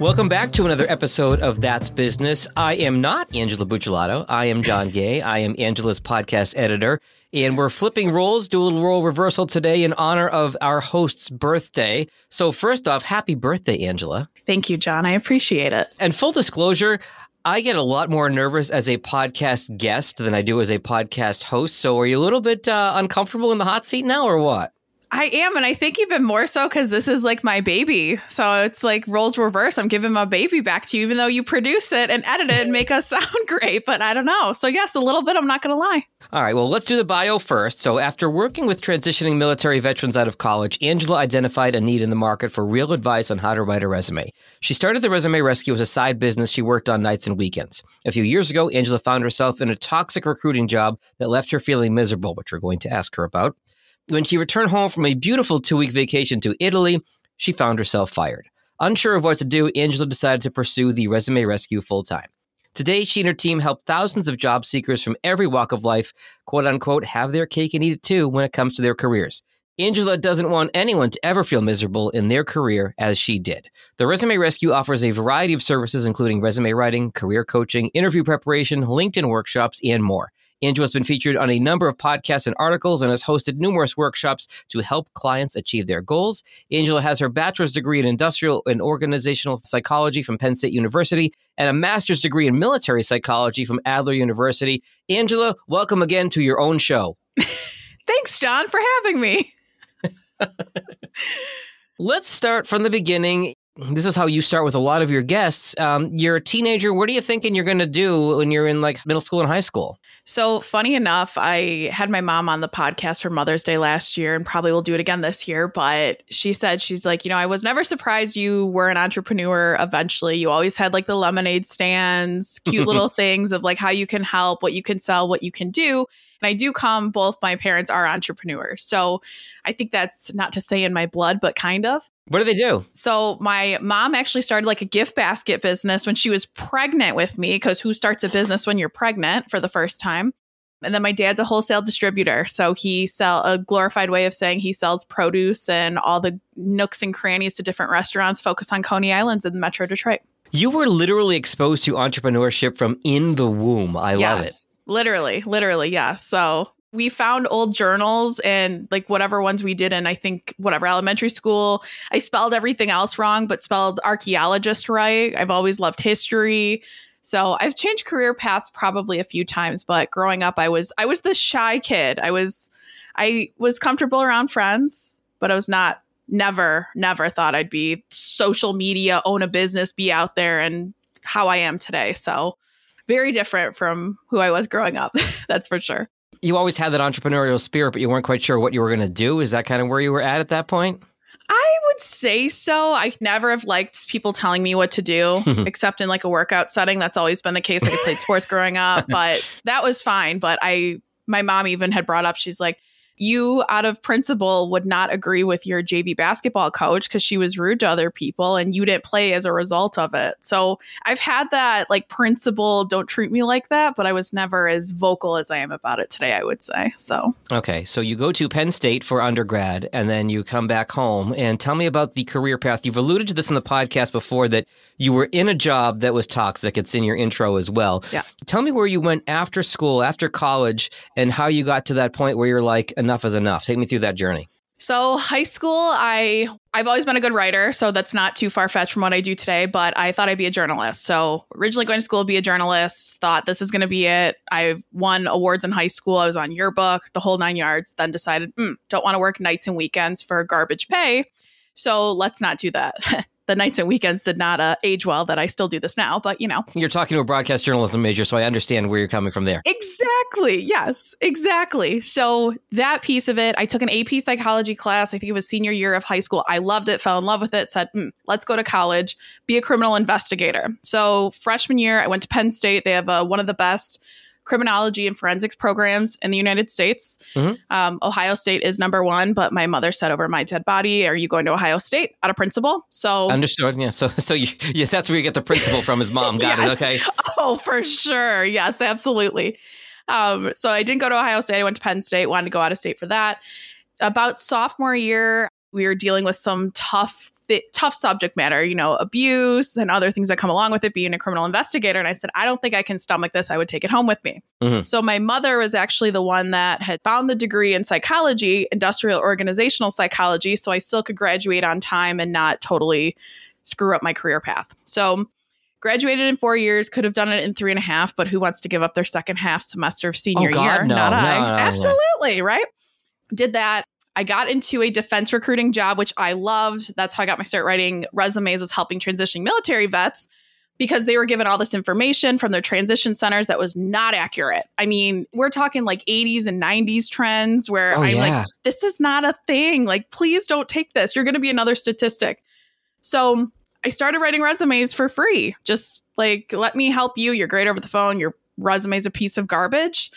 Welcome back to another episode of That's Business. I am not Angela Buccellato. I am John Gay. I am Angela's podcast editor. And we're flipping roles, do a little role reversal today in honor of our host's birthday. So, first off, happy birthday, Angela. Thank you, John. I appreciate it. And full disclosure, I get a lot more nervous as a podcast guest than I do as a podcast host. So, are you a little bit uh, uncomfortable in the hot seat now, or what? I am, and I think even more so because this is like my baby. So it's like roles reverse. I'm giving my baby back to you, even though you produce it and edit it and make us sound great. But I don't know. So yes, a little bit. I'm not going to lie. All right. Well, let's do the bio first. So after working with transitioning military veterans out of college, Angela identified a need in the market for real advice on how to write a resume. She started the Resume Rescue as a side business she worked on nights and weekends. A few years ago, Angela found herself in a toxic recruiting job that left her feeling miserable, which we're going to ask her about. When she returned home from a beautiful two week vacation to Italy, she found herself fired. Unsure of what to do, Angela decided to pursue the resume rescue full time. Today, she and her team help thousands of job seekers from every walk of life, quote unquote, have their cake and eat it too when it comes to their careers. Angela doesn't want anyone to ever feel miserable in their career as she did. The Resume Rescue offers a variety of services, including resume writing, career coaching, interview preparation, LinkedIn workshops, and more. Angela has been featured on a number of podcasts and articles and has hosted numerous workshops to help clients achieve their goals. Angela has her bachelor's degree in industrial and organizational psychology from Penn State University and a master's degree in military psychology from Adler University. Angela, welcome again to your own show. Thanks, John, for having me. Let's start from the beginning this is how you start with a lot of your guests. Um, you're a teenager. What are you thinking you're going to do when you're in like middle school and high school? So, funny enough, I had my mom on the podcast for Mother's Day last year and probably will do it again this year. But she said, she's like, you know, I was never surprised you were an entrepreneur eventually. You always had like the lemonade stands, cute little things of like how you can help, what you can sell, what you can do. And I do come, both my parents are entrepreneurs. So I think that's not to say in my blood, but kind of. What do they do? So my mom actually started like a gift basket business when she was pregnant with me, because who starts a business when you're pregnant for the first time? And then my dad's a wholesale distributor. So he sell a glorified way of saying he sells produce and all the nooks and crannies to different restaurants focus on Coney Islands in Metro Detroit. You were literally exposed to entrepreneurship from in the womb. I yes. love it. Literally, literally, yes. So we found old journals and like whatever ones we did in, I think, whatever elementary school. I spelled everything else wrong, but spelled archaeologist right. I've always loved history. So I've changed career paths probably a few times, but growing up I was I was the shy kid. I was I was comfortable around friends, but I was not never never thought I'd be social media, own a business, be out there and how I am today. So very different from who I was growing up. That's for sure. You always had that entrepreneurial spirit, but you weren't quite sure what you were going to do. Is that kind of where you were at at that point? I would say so. I never have liked people telling me what to do, except in like a workout setting. That's always been the case. Like I played sports growing up, but that was fine. But I, my mom even had brought up, she's like, you out of principle would not agree with your JV basketball coach because she was rude to other people and you didn't play as a result of it. So I've had that like principle, don't treat me like that, but I was never as vocal as I am about it today, I would say. So, okay. So you go to Penn State for undergrad and then you come back home and tell me about the career path. You've alluded to this in the podcast before that you were in a job that was toxic. It's in your intro as well. Yes. Tell me where you went after school, after college, and how you got to that point where you're like, enough is enough. Take me through that journey. So high school, I I've always been a good writer, so that's not too far fetched from what I do today. But I thought I'd be a journalist. So originally going to school to be a journalist, thought this is going to be it. I won awards in high school. I was on yearbook, the whole nine yards. Then decided, mm, don't want to work nights and weekends for garbage pay. So let's not do that. the nights and weekends did not uh, age well that I still do this now, but you know. You're talking to a broadcast journalism major, so I understand where you're coming from there. Exactly. Yes, exactly. So that piece of it, I took an AP psychology class. I think it was senior year of high school. I loved it, fell in love with it, said, mm, let's go to college, be a criminal investigator. So freshman year, I went to Penn State. They have uh, one of the best criminology and forensics programs in the United States. Mm-hmm. Um, Ohio State is number one, but my mother said over my dead body, "Are you going to Ohio State out of principle?" So understood. Yeah. So so you, yeah, that's where you get the principal from his mom. Got yes. it. Okay. Oh, for sure. Yes, absolutely. Um, so I didn't go to Ohio State. I went to Penn State. Wanted to go out of state for that. About sophomore year, we were dealing with some tough th- tough subject matter, you know, abuse and other things that come along with it being a criminal investigator. And I said, I don't think I can stomach this. I would take it home with me. Mhm. So my mother was actually the one that had found the degree in psychology, industrial organizational psychology. So I still could graduate on time and not totally screw up my career path. So graduated in four years, could have done it in three and a half, but who wants to give up their second half semester of senior Oh, God, year? no, Not no, I. no. Absolutely, right? Did that. I got into a defense recruiting job, which I loved. That's how I got my start writing resumes, was helping transitioning military vets because they were given all this information from their transition centers that was not accurate. I mean, we're talking like 80s and 90s trends where Oh, I'm yeah. like, this is not a thing. Like, please don't take this. You're going to be another statistic. So I started writing resumes for free. Just like, let me help you. You're great over the phone. Your resume's a piece of garbage.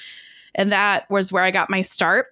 And that was where I got my start.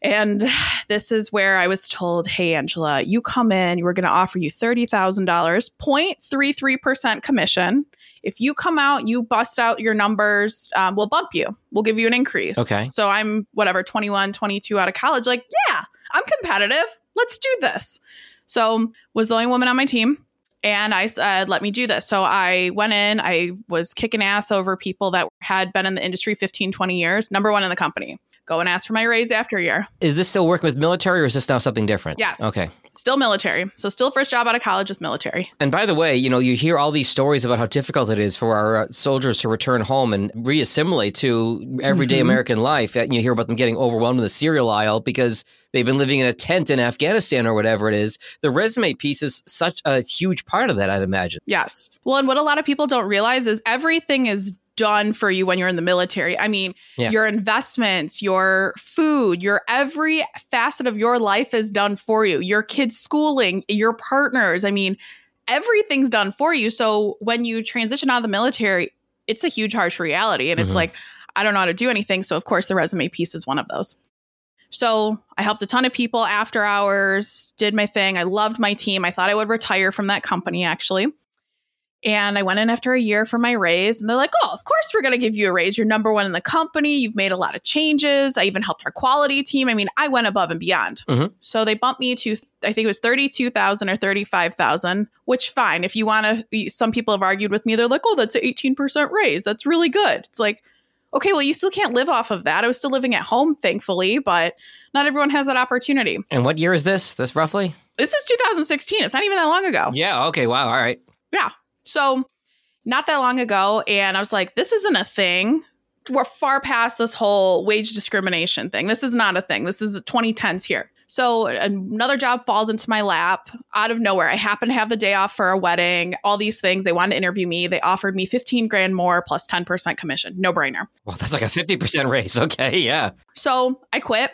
And this is where I was told, hey, Angela, you come in, we're going to offer you $30,000, 0.33% commission. If you come out, you bust out your numbers, um, we'll bump you. We'll give you an increase. Okay. So I'm whatever, 21, 22 out of college. Like, yeah, I'm competitive. Let's do this. So was the only woman on my team. And I said, let me do this. So I went in, I was kicking ass over people that had been in the industry 15, 20 years, number one in the company. Go and ask for my raise after a year. Is this still working with military or is this now something different? Yes. Okay. Still military. So still first job out of college with military. And by the way, you know, you hear all these stories about how difficult it is for our uh, soldiers to return home and reassimilate to everyday Mhm. American life. And you hear about them getting overwhelmed in the cereal aisle because they've been living in a tent in Afghanistan or whatever it is. The resume piece is such a huge part of that, I'd imagine. Yes. Well, and what a lot of people don't realize is everything is done for you when you're in the military. I mean, Yeah. your investments, your food, your every facet of your life is done for you. Your kids' schooling, your partners. I mean, everything's done for you. So when you transition out of the military, it's a huge harsh reality. And Mhm. it's like, I don't know how to do anything. So of course the resume piece is one of those. So I helped a ton of people after hours, did my thing. I loved my team. I thought I would retire from that company actually. And I went in after a year for my raise, and they're like, Oh, of course, we're going to give you a raise. You're number one in the company. You've made a lot of changes. I even helped our quality team. I mean, I went above and beyond. Mhm. So they bumped me to, I think it was 32,000 or 35,000, which fine. If you want to, some people have argued with me. They're like, Oh, that's an 18% raise. That's really good. It's like, okay, well, you still can't live off of that. I was still living at home, thankfully, but not everyone has that opportunity. And what year is this? This roughly? This is 2016. It's not even that long ago. Yeah. Okay. Wow. All right. So, not that long ago, and I was like, this isn't a thing. We're far past this whole wage discrimination thing. This is not a thing. This is the 2010s here. So, another job falls into my lap out of nowhere. I happen to have the day off for a wedding, all these things. They wanted to interview me. They offered me 15 grand more plus 10% commission. No brainer. Well, that's like a 50% raise. Okay. Yeah. So, I quit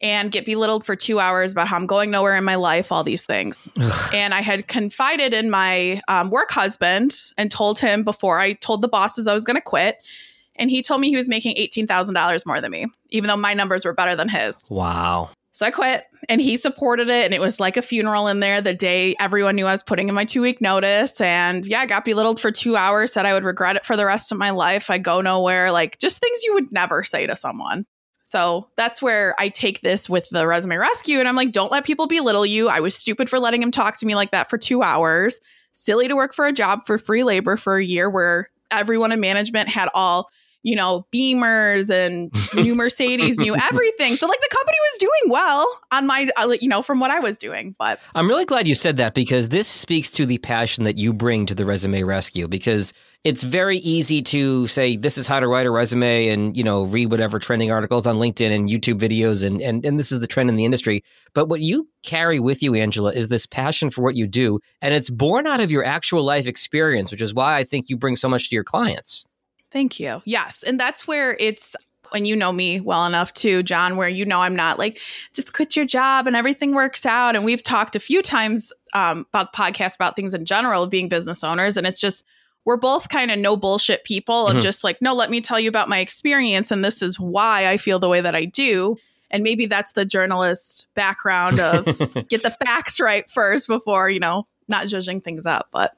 and get belittled for two hours about how I'm going nowhere in my life, all these things. Ugh. And I had confided in my um, work husband and told him before I told the bosses I was going to quit. And he told me he was making $18,000 more than me, even though my numbers were better than his. Wow. So I quit and he supported it. And it was like a funeral in there the day everyone knew I was putting in my two week notice. And yeah, I got belittled for two hours, said I would regret it for the rest of my life. I go nowhere, like just things you would never say to someone. So that's where I take this with the resume rescue. And I'm like, don't let people belittle you. I was stupid for letting him talk to me like that for two hours. Silly to work for a job for free labor for a year where everyone in management had all, you know, Beamers and new Mercedes, new everything. So like the company was doing well on my, uh, you know, from what I was doing. But I'm really glad you said that because this speaks to the passion that you bring to the resume rescue because it's very easy to say this is how to write a resume and you know read whatever trending articles on LinkedIn and YouTube videos and and and this is the trend in the industry but what you carry with you Angela is this passion for what you do and it's born out of your actual life experience which is why I think you bring so much to your clients. Thank you. Yes. And that's where it's when you know me well enough too, John, where you know I'm not like, just quit your job and everything works out. And we've talked a few times um, about podcasts about things in general of being business owners. And it's just, we're both kind of no bullshit people of Mhm. just like, no, let me tell you about my experience. And this is why I feel the way that I do. And maybe that's the journalist background of get the facts right first before, you know, not judging things up. But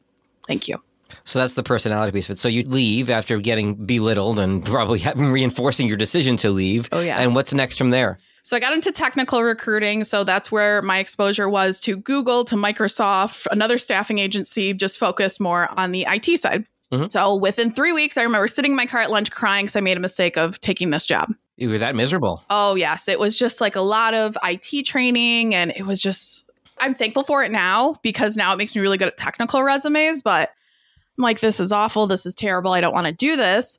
thank you. So that's the personality piece of it. So you leave after getting belittled and probably having reinforcing your decision to leave. Oh, yeah. And what's next from there? So I got into technical recruiting. So that's where my exposure was to Google, to Microsoft, another staffing agency, just focused more on the IT side. Mm-hmm. So within three weeks, I remember sitting in my car at lunch crying because I made a mistake of taking this job. You were that miserable. Oh, yes. It was just like a lot of IT training. And it was just, I'm thankful for it now because now it makes me really good at technical resumes. But I'm like, this is awful. This is terrible. I don't want to do this.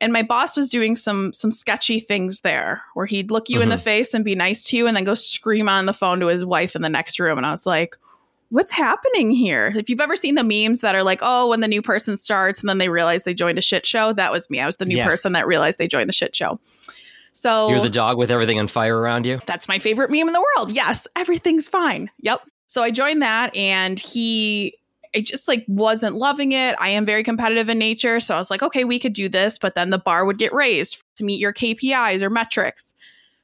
And my boss was doing some some sketchy things there where he'd look you mm-hmm. in the mm-hmm. face and be nice to you and then go scream on the phone to his wife in the next room. And i was like what's happening here? If you've ever seen the memes that are like oh when the new person starts and then they realize they joined a shit show? That was me. I was the new person that realized they joined the shit show. So you're the dog with everything on fire around you? That's my favorite meme in the world. Yes everything's fine. Yep so i joined that and he I just like wasn't loving it. I am very competitive in nature. So I was like, okay, we could do this, but then the bar would get raised to meet your KPIs or metrics.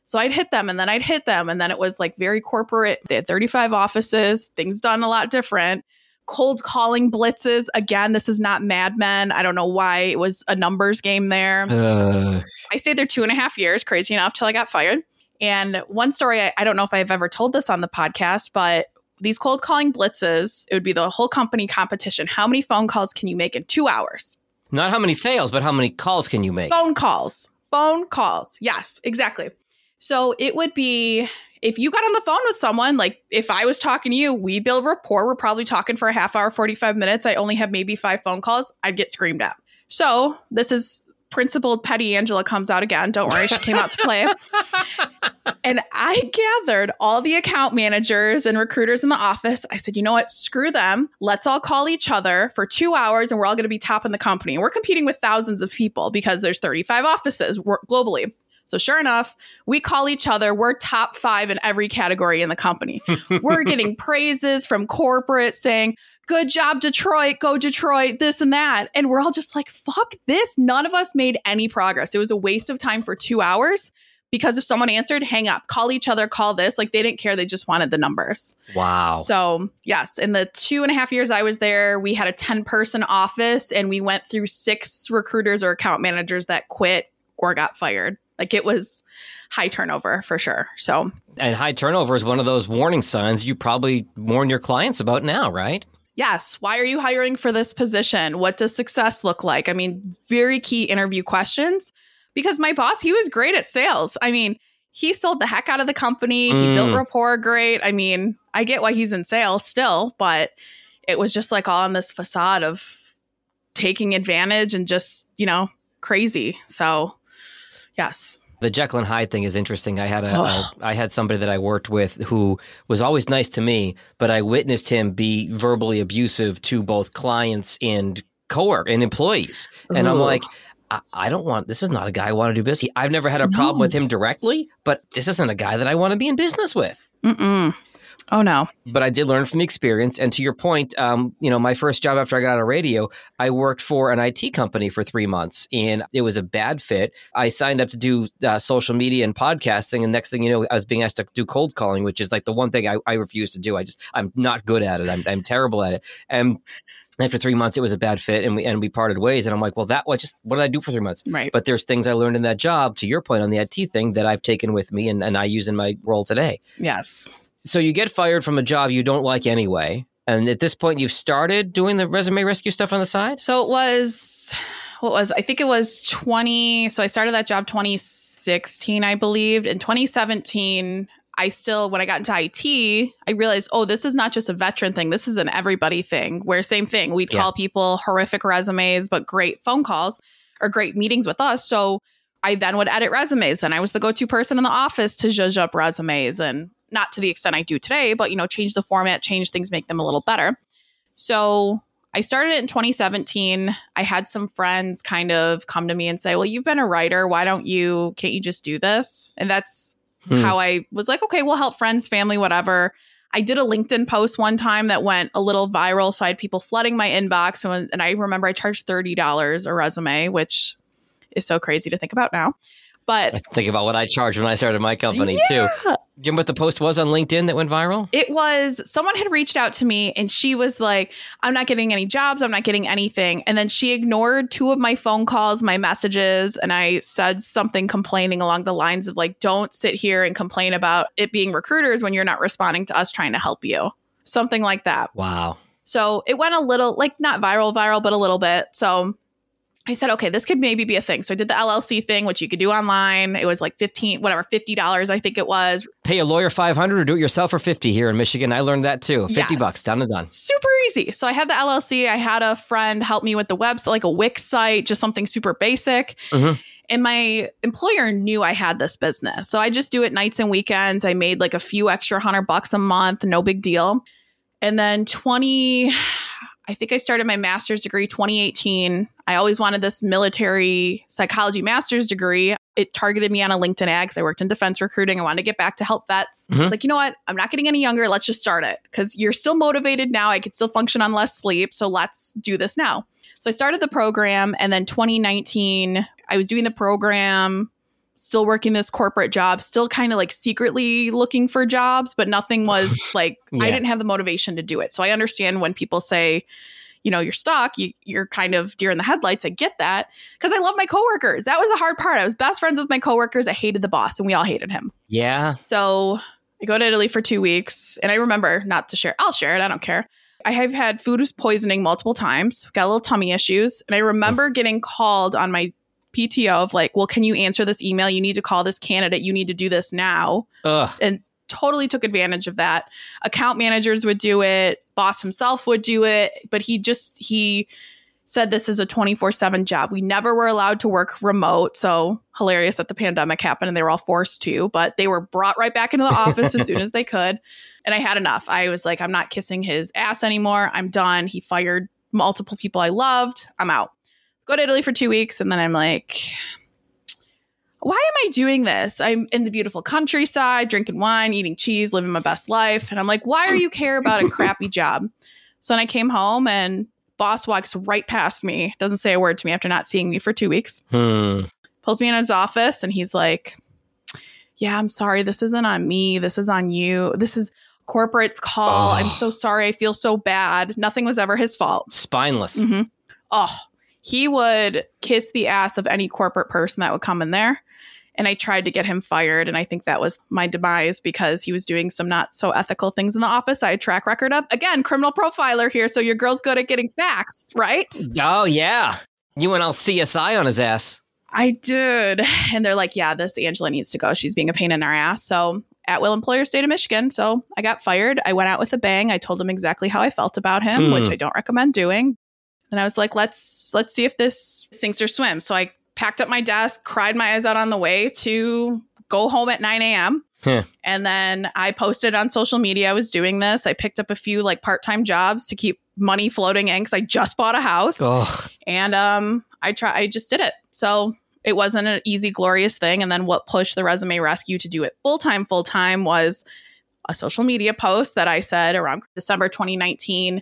So I'd hit them and then I'd hit them. And then it was like very corporate. They had 35 offices, things done a lot different. Cold calling blitzes. Again, this is not Mad Men. I don't know why it was a numbers game there. Uh. I stayed there two and a half years, crazy enough, till I got fired. And one story, I, I, don't know if I've ever told this on the podcast, but these cold calling blitzes, it would be the whole company competition. How many phone calls can you make in two hours? Not how many sales, but how many calls can you make? Phone calls. Phone calls. Yes, exactly. So it would be if you got on the phone with someone, like if I was talking to you, we build rapport. We're probably talking for a half hour, 45 minutes. I only have maybe five phone calls. I'd get screamed at. So this is principal Petty Angela comes out again. Don't worry, she came out to play. and I gathered all the account managers and recruiters in the office. I said, you know what? Screw them. Let's all call each other for two hours and we're all going to be top in the company. And we're competing with thousands of people because there's 35 offices globally. So sure enough, we call each other. We're top five in every category in the company. we're getting praises from corporate saying, good job, Detroit, go Detroit, this and that. And we're all just like, fuck this. None of us made any progress. It was a waste of time for two hours because if someone answered, hang up, call each other, call this. Like they didn't care. They just wanted the numbers. Wow. So, yes, in the two and a half years I was there, we had a 10 person office and we went through six recruiters or account managers that quit or got fired. Like it was high turnover for sure. So, and high turnover is one of those warning signs you probably warn your clients about now, right? Yes. Why are you hiring for this position? What does success look like? I mean, very key interview questions because my boss, he was great at sales. I mean, he sold the heck out of the company. He mm. built rapport great. I mean, I get why he's in sales still, but it was just like all on this facade of taking advantage and just, you know, crazy. So, yes. The Jekyll and Hyde thing is interesting. I had a, a I had somebody that I worked with who was always nice to me, but I witnessed him be verbally abusive to both clients and coworkers and employees. And Ooh. I'm like, I, I, don't want this is not a guy I want to do business. I've never had a no. problem with him directly, but this isn't a guy that I want to be in business with. Mm-mm. Oh no! But I did learn from the experience. And to your point, um, you know, my first job after I got out of radio, I worked for an IT company for three months, and it was a bad fit. I signed up to do uh, social media and podcasting, and next thing you know, I was being asked to do cold calling, which is like the one thing I, I refuse to do. I just I'm not good at it. I'm I'm terrible at it. And after three months, it was a bad fit, and we and we parted ways. And I'm like, well, that what just what did I do for three months? Right. But there's things I learned in that job. To your point on the IT thing, that I've taken with me and, and I use in my role today. Yes. So you get fired from a job you don't like anyway. And at this point, you've started doing the resume rescue stuff on the side? So it was, what was, I think it was 20. So I started that job 2016, I believed. In 2017, I still, when I got into IT, I realized, oh, this is not just a veteran thing. This is an everybody thing where same thing. We'd yeah. call people horrific resumes, but great phone calls or great meetings with us. So I then would edit resumes. Then I was the go to person in the office to judge up resumes and not to the extent I do today, but you know, change the format, change things, make them a little better. So I started it in 2017. I had some friends kind of come to me and say, Well, you've been a writer. Why don't you, can't you just do this? And that's hmm. how I was like, Okay, we'll help friends, family, whatever. I did a LinkedIn post one time that went a little viral. So I had people flooding my inbox. And I remember I charged $30 a resume, which is so crazy to think about now. But think about what I charged when I started my company Yeah. too. You know what the post was on LinkedIn that went viral? it was someone had reached out to me and she was like, I'm not getting any jobs. I'm not getting anything. And then she ignored two of my phone calls, my messages, and I said something complaining along the lines of like, don't sit here and complain about it being recruiters when you're not responding to us trying to help you. Something like that. Wow. So it went a little, like not viral, viral, but a little bit. So I said, okay, this could maybe be a thing. So I did the LLC thing, which you could do online. It was like 15, whatever, $50, I think it was. Pay a lawyer 500 or do it yourself for 50 here in Michigan. I learned that too. 50 Yes. bucks, done and done. Super easy. So I had the LLC. I had a friend help me with the website, like a Wix site, just something super basic. Mhm. And my employer knew I had this business. So I just do it nights and weekends. I made like a few extra hundred bucks a month, no big deal. And then 20, I think I started my master's degree 2018. I always wanted this military psychology master's degree. It targeted me on a LinkedIn ad because I worked in defense recruiting. I wanted to get back to help vets. I was Mhm. like, you know what? I'm not getting any younger. Let's just start it because you're still motivated now. I could still function on less sleep. So let's do this now. So I started the program. And then 2019, I was doing the program, still working this corporate job, still kind of like secretly looking for jobs, but nothing was like, Yeah. I didn't have the motivation to do it. So I understand when people say, you know, you're stuck, you, you're kind of deer in the headlights. I get that because I love my coworkers. That was the hard part. I was best friends with my coworkers. I hated the boss and we all hated him. Yeah. So I go to Italy for two weeks, and I remember not to share. I'll share it. I don't care. I have had food poisoning multiple times, got a little tummy issues, and I remember getting called on my PTO of like, "Well, can you answer this email? You need to call this candidate. You need to do this now." Ugh. And totally took advantage of that. Account managers would do it. Boss himself would do it, but he just he said this is a 24/7 job. We never were allowed to work remote. So hilarious that the pandemic happened and they were all forced to, but they were brought right back into the office as soon as they could. And I had enough. I was like I'm not kissing his ass anymore. I'm done. He fired multiple people I loved. I'm out. Go to Italy for 2 weeks and then I'm like why am I doing this? I'm in the beautiful countryside, drinking wine, eating cheese, living my best life. And I'm like, why are you care about a crappy job? So then I came home and boss walks right past me, doesn't say a word to me after not seeing me for two weeks, Hmm. pulls me in his office and he's like, Yeah, I'm sorry. This isn't on me. This is on you. This is corporate's call. Oh. I'm so sorry. I feel so bad. Nothing was ever his fault. Spineless. hmm Oh, he would kiss the ass of any corporate person that would come in there. And I tried to get him fired. And I think that was my demise because he was doing some not so ethical things in the office. I had track record of. Again, criminal profiler here. So your girl's good at getting facts, right? Oh, yeah. You went all CSI on his ass. I did. And they're like, yeah, this Angela needs to go. She's being a pain in our ass. So at will employer state of Michigan. So I got fired. I went out with a bang. I told him exactly how I felt about him, Hmm. which I don't recommend doing. And I was like, let's let's see if this sinks or swims. So I packed up my desk, cried my eyes out on the way to go home at 9 a.m. Huh. And then I posted on social media I was doing this. I picked up a few like part-time jobs to keep money floating in because I just bought a house Oh, and um i try i just did it so it wasn't an easy glorious thing and then what pushed the resume rescue to do it full time full time was a social media post that i said around december 2019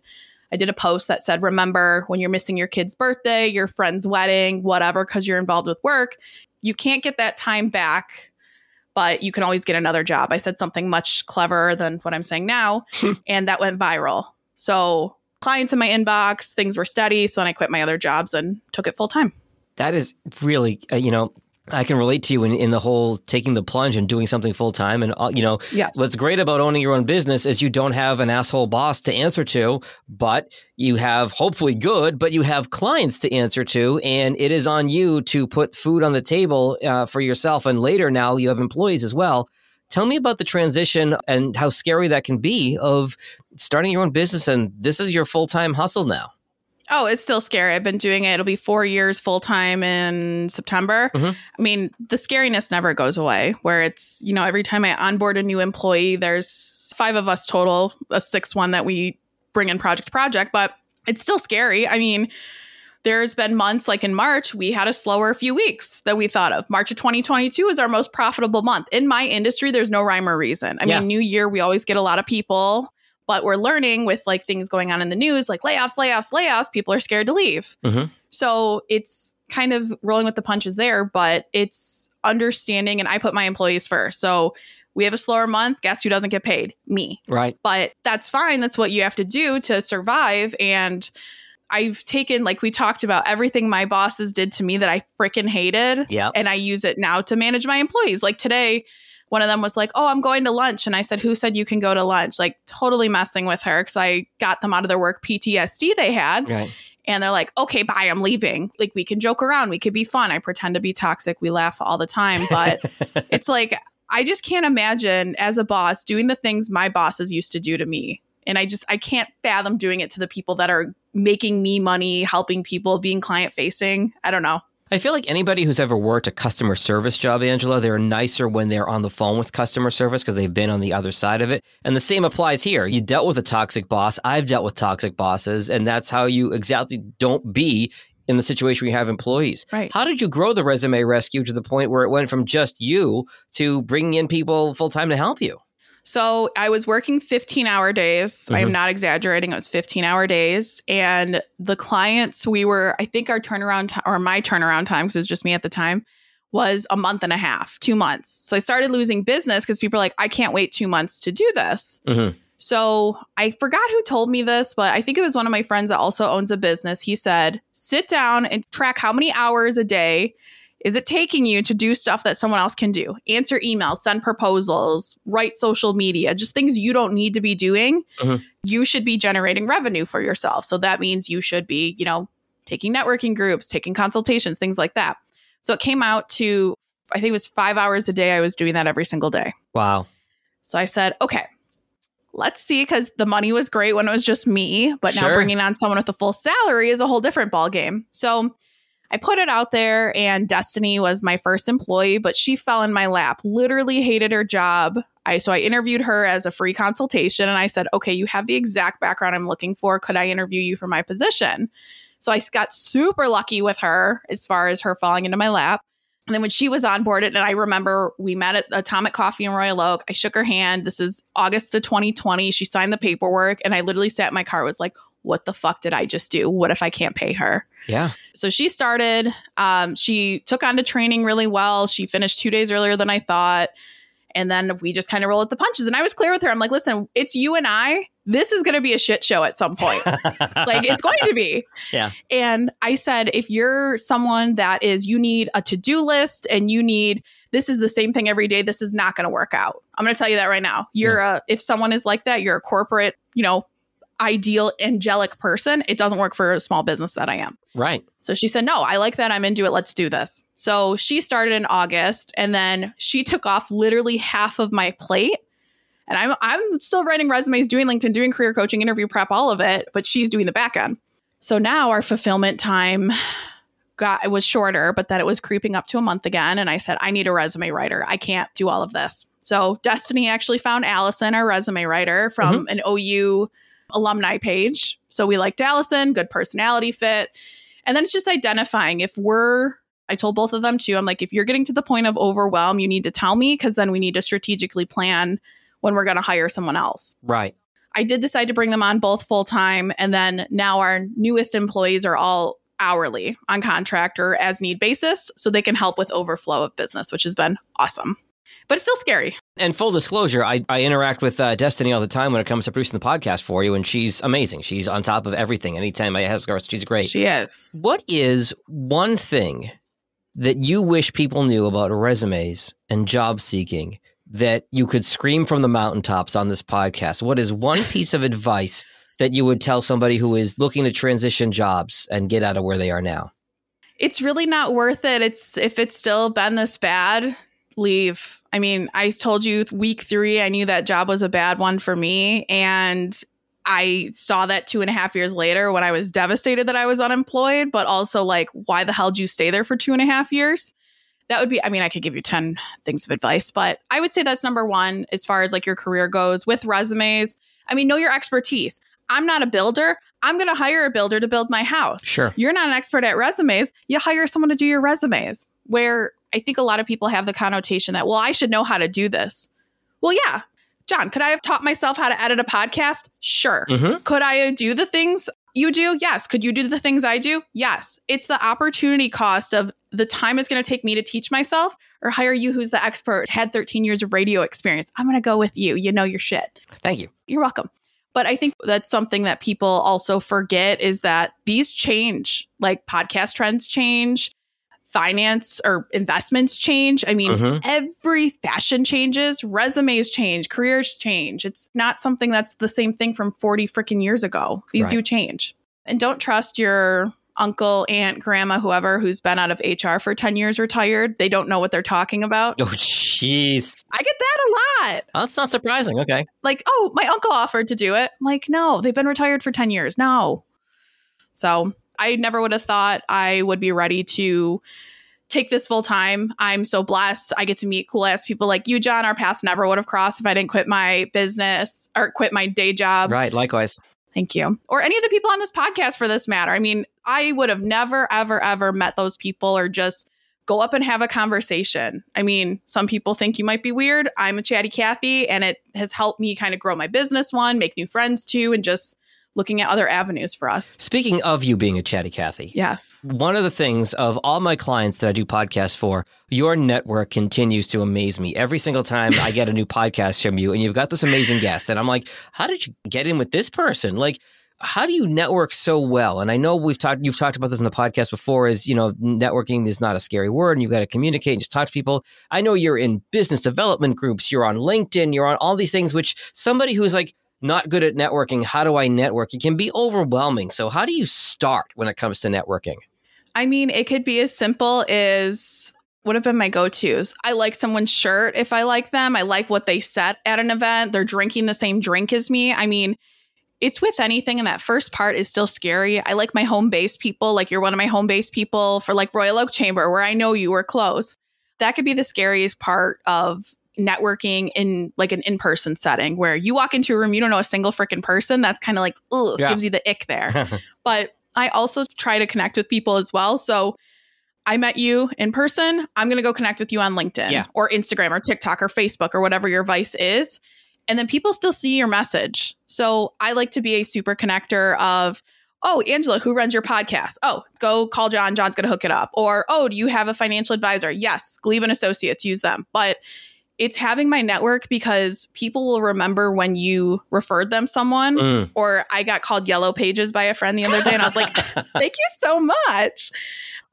i did a post that said remember when you're missing your kid's birthday your friend's wedding whatever because you're involved with work you can't get that time back but you can always get another job i said something much cleverer than what i'm saying now and that went viral so clients in my inbox, things were steady. So then I quit my other jobs and took it full time. that is really, uh, you know, I can relate to you in, in the whole taking the plunge and doing something full time. And, uh, you know, Yes. What's great about owning your own business is you don't have an asshole boss to answer to, but you have hopefully good, but you have clients to answer to, and it is on you to put food on the table uh, for yourself. And later, now you have employees as well. Tell me about the transition and how scary that can be of starting your own business, and this is your full time hustle now. Oh, it's still scary. I've been doing it. It'll be four years full time in September. Mhm. I mean, the scariness never goes away. Where it's, you know, every time I onboard a new employee, there's five of us total, a sixth one that we bring in project to project, but it's still scary. I mean, there's been months like in March, we had a slower few weeks that we thought of. March of 2022 is our most profitable month. In my industry, there's no rhyme or reason. I Yeah. mean, new year, we always get a lot of people, but we're learning with like things going on in the news, like layoffs, layoffs, layoffs, people are scared to leave. Mhm. So it's kind of rolling with the punches there, but it's understanding and I put my employees first. So we have a slower month. Guess who doesn't get paid? Me. Right. But that's fine. That's what you have to do to survive. And I've taken, like we talked about, everything my bosses did to me that I freaking hated. Yeah. And I use it now to manage my employees. Like today, one of them was like, Oh, I'm going to lunch. And I said, Who said you can go to lunch? Like totally messing with her because I got them out of their work PTSD they had. Right. And they're like, Okay, bye, I'm leaving. Like we can joke around. We could be fun. I pretend to be toxic. We laugh all the time. But it's like, I just can't imagine as a boss doing the things my bosses used to do to me. And I just, I can't fathom doing it to the people that are making me money, helping people, being client facing. I don't know. I feel like anybody who's ever worked a customer service job, Angela, they're nicer when they're on the phone with customer service because they've been on the other side of it. And the same applies here. You dealt with a toxic boss. I've dealt with toxic bosses, and that's how you exactly don't be in the situation where you have employees. Right. How did you grow the resume rescue to the point where it went from just you to bringing in people full time to help you? So I was working 15 hour days. I am Mhm. not exaggerating. It was 15 hour days. And the clients we were, I think our turnaround time or my turnaround time, because it was just me at the time, was a month and a half, two months. So I started losing business because people are like, I can't wait two months to do this. Mhm. So I forgot who told me this, but I think it was one of my friends that also owns a business. He said, sit down and track how many hours a day is it taking you to do stuff that someone else can do? Answer emails, send proposals, write social media, just things you don't need to be doing. Mhm. You should be generating revenue for yourself. So that means you should be, you know, taking networking groups, taking consultations, things like that. So it came out to, I think it was five hours a day. I was doing that every single day. Wow. So I said, okay, let's see, because the money was great when it was just me, but now bringing on someone with a full salary is a whole different ball game. So I put it out there, and Destiny was my first employee, but she fell in my lap. Literally hated her job. I so I interviewed her as a free consultation, and I said, okay, you have the exact background I'm looking for. Could I interview you for my position? So I got super lucky with her as far as her falling into my lap. And then when she was onboarded, and I remember we met at Atomic Coffee in Royal Oak, I shook her hand. This is August of 2020. She signed the paperwork, and I literally sat in my car, was like, what the fuck did I just do? What if I can't pay her? Yeah. So she started, um, she took on to training really well. She finished two days earlier than I thought. And then we just kind of roll at the punches. And I was clear with her. I'm like, listen, it's you and I. This is going to be a shit show at some point. like it's going to be. Yeah. And I said, if you're someone that is, you need a to do list and you need, this is the same thing every day, this is not going to work out. I'm going to tell you that right now. You're a, if someone is like that, you're a corporate, you know, ideal angelic person. It doesn't work for a small business that I am. Right. So she said, No, I like that. I'm into it. Let's do this. So she started in August and then she took off literally half of my plate. And I'm I'm still writing resumes, doing LinkedIn, doing career coaching, interview prep, all of it, but she's doing the back end. So now our fulfillment time got it was shorter, but that it was creeping up to a month again. And I said, I need a resume writer. I can't do all of this. So Destiny actually found Allison, our resume writer, from mm-hmm. an OU alumni page. So we liked Allison, good personality fit. And then it's just identifying if we're, I told both of them too, I'm like, if you're getting to the point of overwhelm, you need to tell me because then we need to strategically plan when we're going to hire someone else. Right. I did decide to bring them on both full time. And then now our newest employees are all hourly on contract or as need basis. So they can help with overflow of business, which has been awesome. But it's still scary. And full disclosure, I, I interact with uh, Destiny all the time when it comes to producing the podcast for you, and she's amazing. She's on top of everything. Anytime I ask her, she's great. She is. What is one thing that you wish people knew about resumes and job seeking that you could scream from the mountaintops on this podcast? What is one piece of advice that you would tell somebody who is looking to transition jobs and get out of where they are now? It's really not worth it. It's if it's still been this bad, leave. I mean, I told you week three, I knew that job was a bad one for me. And I saw that two and a half years later when I was devastated that I was unemployed, but also like, why the hell did you stay there for two and a half years? That would be, I mean, I could give you 10 things of advice, but I would say that's number one as far as like your career goes with resumes. I mean, know your expertise. I'm not a builder. I'm going to hire a builder to build my house. Sure. You're not an expert at resumes. You hire someone to do your resumes. Where I think a lot of people have the connotation that, well, I should know how to do this. Well, yeah. John, could I have taught myself how to edit a podcast? Sure. Mm-hmm. Could I do the things? you do? Yes. Could you do the things I do? Yes. It's the opportunity cost of the time it's going to take me to teach myself or hire you who's the expert, had 13 years of radio experience. I'm going to go with you. You know your shit. Thank you. You're welcome. But I think that's something that people also forget is that these change, like podcast trends change, finance or investments change. I mean, Mhm. every fashion changes, resumes change, careers change. It's not something that's the same thing from 40 freaking years ago. These Right. do change. And don't trust your uncle, aunt, grandma, whoever who's been out of HR for 10 years retired. They don't know what they're talking about. Oh, jeez. I get that a lot. That's not surprising. Okay. Like, oh, my uncle offered to do it. I'm like, no, they've been retired for 10 years. No. So I never would have thought I would be ready to take this full time. I'm so blessed. I get to meet cool ass people like you, John. Our paths never would have crossed if I didn't quit my business or quit my day job. Right. Likewise. Thank you. Or any of the people on this podcast for this matter. I mean, I would have never, ever, ever met those people or just go up and have a conversation. I mean, some people think you might be weird. I'm a chatty Kathy, and it has helped me kind of grow my business one, make new friends too, and just looking at other avenues for us. Speaking of you being a chatty Cathy, Yes. one of the things of all my clients that I do podcasts for, your network continues to amaze me. Every single time I get a new podcast from you and you've got this amazing guest, and I'm like, how did you get in with this person? Like, how do you network so well? And I know we've talked, you've talked about this in the podcast before. Is you know, networking is not a scary word, and you've got to communicate and just talk to people. I know you're in business development groups, you're on LinkedIn, you're on all these things. Which somebody who's like not good at networking, how do I network? It can be overwhelming. So how do you start when it comes to networking? I mean, it could be as simple as what have been my go-tos. I like someone's shirt if I like them. I like what they said at an event. They're drinking the same drink as me. I mean, it's with anything and that first part is still scary. I like my home base people, like you're one of my home base people for like Royal Oak Chamber where I know you were close. That could be the scariest part of networking in like an in-person setting where you walk into a room you don't know a single freaking person that's kind of like ugh, Yeah. gives you the ick there but I also try to connect with people as well. So I met you in person. I'm going to go connect with you on LinkedIn Yeah. or Instagram or TikTok or Facebook or whatever your vice is. And then people still see your message. So I like to be a super connector of, oh, Angela, who runs your podcast? Oh, go call John. John's going to hook it up. Or, oh, do you have a financial advisor? Yes, Glebe and Associates use them. But it's having my network because people will remember when you referred them someone Mm. or I got called yellow pages by a friend the other day and I was like, thank you so much.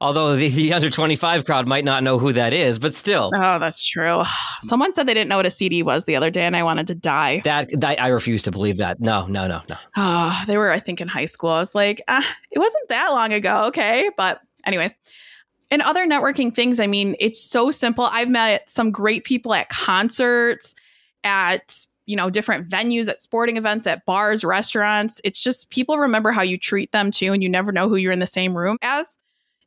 Although the, the under 25 crowd might not know who that is, but still, Oh, that's true. Someone said they didn't know what a CD was the other day and I wanted to die. that, that I refuse to believe that. No, no, no, no. Oh, they were, I think, in high school. I was like, ah, it wasn't that long ago. Okay. But, anyways. And other networking things, I mean, it's so simple. I've met some great people at concerts, at you know, different venues, at sporting events, at bars, restaurants. It's just people remember how you treat them too, and you never know who you're in the same room as.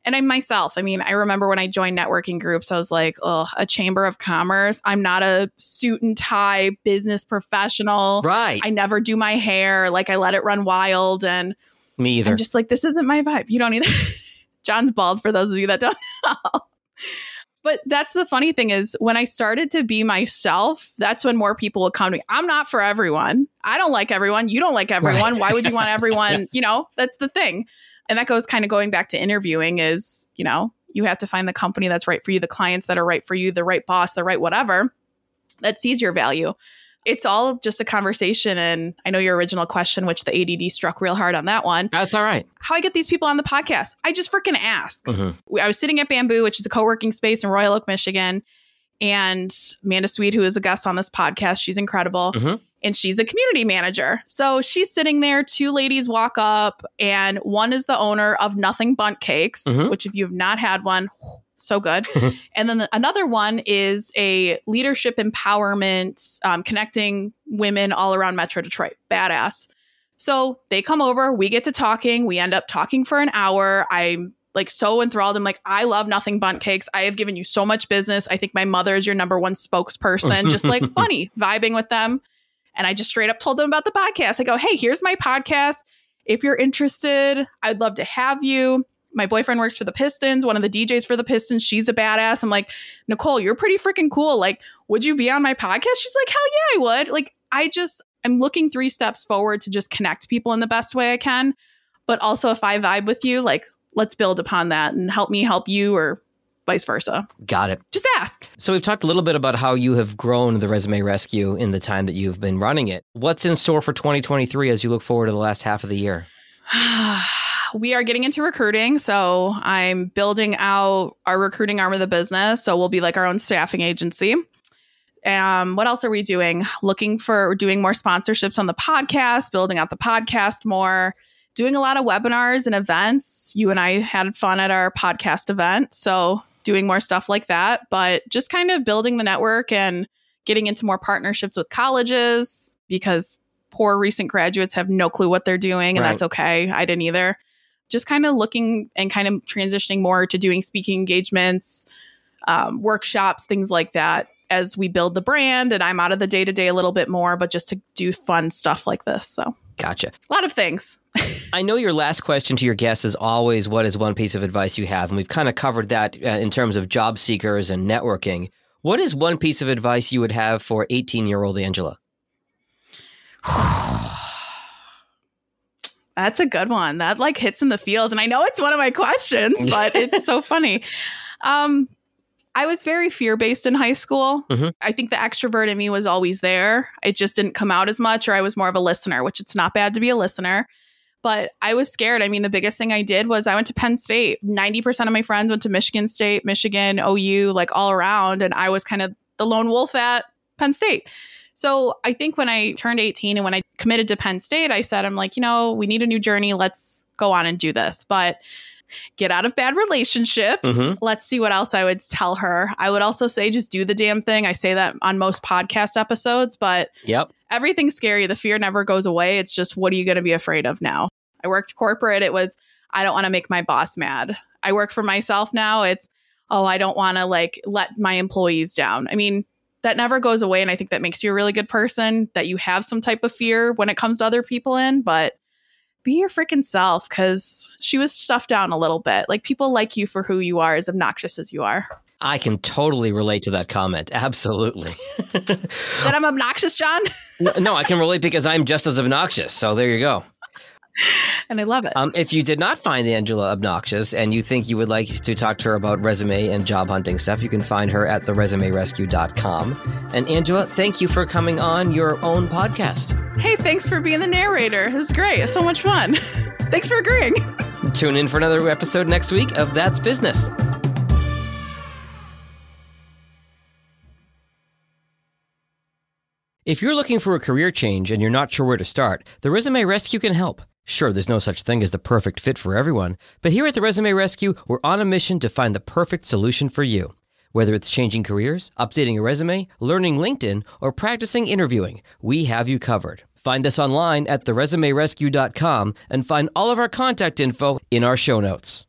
And I myself, I mean, I remember when I joined networking groups, I was like, oh, a chamber of commerce. I'm not a suit and tie business professional. Right. I never do my hair. Like I let it run wild. And Me either. I'm just like, this isn't my vibe. You don't either. John's bald for those of you that don't know. But that's the funny thing is when I started to be myself, that's when more people would come to me. I'm not for everyone. I don't like everyone. You don't like everyone. Right. Why would you want everyone? You know, that's the thing. And that goes kind of going back to interviewing is, you know, you have to find the company that's right for you, the clients that are right for you, the right boss, the right whatever that sees your value. It's all just a conversation. And I know your original question, which the ADD struck real hard on that one. That's all right. How I get these people on the podcast? I just freaking ask. Mhm. I was sitting at Bamboo, which is a co working space in Royal Oak, Michigan. And Amanda Sweet, who is a guest on this podcast, she's incredible. Mhm. And she's the community manager. So she's sitting there. Two ladies walk up, and one is the owner of Nothing Bundt Cakes, Mhm. which, if you have not had one, so good. and then the, another one is a leadership empowerment, um, connecting women all around Metro Detroit. Badass. So they come over, we get to talking. We end up talking for an hour. I'm like so enthralled. I'm like, I love Nothing Bundt Cakes. I have given you so much business. I think my mother is your number one spokesperson. just like funny, vibing with them. And I just straight up told them about the podcast. I go, hey, here's my podcast. If you're interested, I'd love to have you. My boyfriend works for the Pistons, one of the DJs for the Pistons. She's a badass. I'm like, Nicole, you're pretty freaking cool. Like, would you be on my podcast? She's like, hell yeah, I would. Like, I just, I'm looking three steps forward to just connect people in the best way I can. but also if I vibe with you, like let's build upon that and help me help you or vice versa. Got it. Just ask. So we've talked a little bit about how you have grown the Resume Rescue in the time that you've been running it. What's in store for 2023 as you look forward to the last half of the year? We are getting into recruiting. So I'm building out our recruiting arm of the business. So we'll be like our own staffing agency. Um, what else are we doing? Looking for doing more sponsorships on the podcast, building out the podcast more, doing a lot of webinars and events. You and I had fun at our podcast event. So doing more stuff like that, but just kind of building the network and getting into more partnerships with colleges because poor recent graduates have no clue what they're doing, and right. that's okay. I didn't either. Just kind of looking and kind of transitioning more to doing speaking engagements, um, workshops, things like that as we build the brand. And I'm out of the day to day a little bit more, but just to do fun stuff like this. So, gotcha. A lot of things. I know your last question to your guests is always what is one piece of advice you have? And we've kind of covered that uh, in terms of job seekers and networking. What is one piece of advice you would have for 18 year old Angela? That's a good one. That like hits in the feels. And I know it's one of my questions, but it's so funny. Um, I was very fear based in high school. Mm-hmm. I think the extrovert in me was always there. It just didn't come out as much, or I was more of a listener, which it's not bad to be a listener. But I was scared. I mean, the biggest thing I did was I went to Penn State. 90% of my friends went to Michigan State, Michigan, OU, like all around. And I was kind of the lone wolf at Penn State. So I think when I turned 18 and when I committed to Penn State, I said, I'm like, you know, we need a new journey. Let's go on and do this. But get out of bad relationships. Mm-hmm. Let's see what else I would tell her. I would also say just do the damn thing. I say that on most podcast episodes, but yep. everything's scary. The fear never goes away. It's just what are you going to be afraid of now? I worked corporate. It was I don't want to make my boss mad. I work for myself now. It's oh, I don't want to like let my employees down. I mean, that never goes away. And I think that makes you a really good person that you have some type of fear when it comes to other people in, but be your freaking self because she was stuffed down a little bit. Like people like you for who you are, as obnoxious as you are. I can totally relate to that comment. Absolutely. that I'm obnoxious, John? no, no, I can relate because I'm just as obnoxious. So there you go. and I love it. Um, if you did not find Angela obnoxious and you think you would like to talk to her about resume and job hunting stuff, you can find her at theresumerescue.com. And Angela, thank you for coming on your own podcast. Hey, thanks for being the narrator. It was great. It's so much fun. thanks for agreeing. Tune in for another episode next week of That's Business. If you're looking for a career change and you're not sure where to start, the Resume Rescue can help. Sure, there's no such thing as the perfect fit for everyone, but here at the Resume Rescue, we're on a mission to find the perfect solution for you. Whether it's changing careers, updating a resume, learning LinkedIn, or practicing interviewing, we have you covered. Find us online at theresumerescue.com and find all of our contact info in our show notes.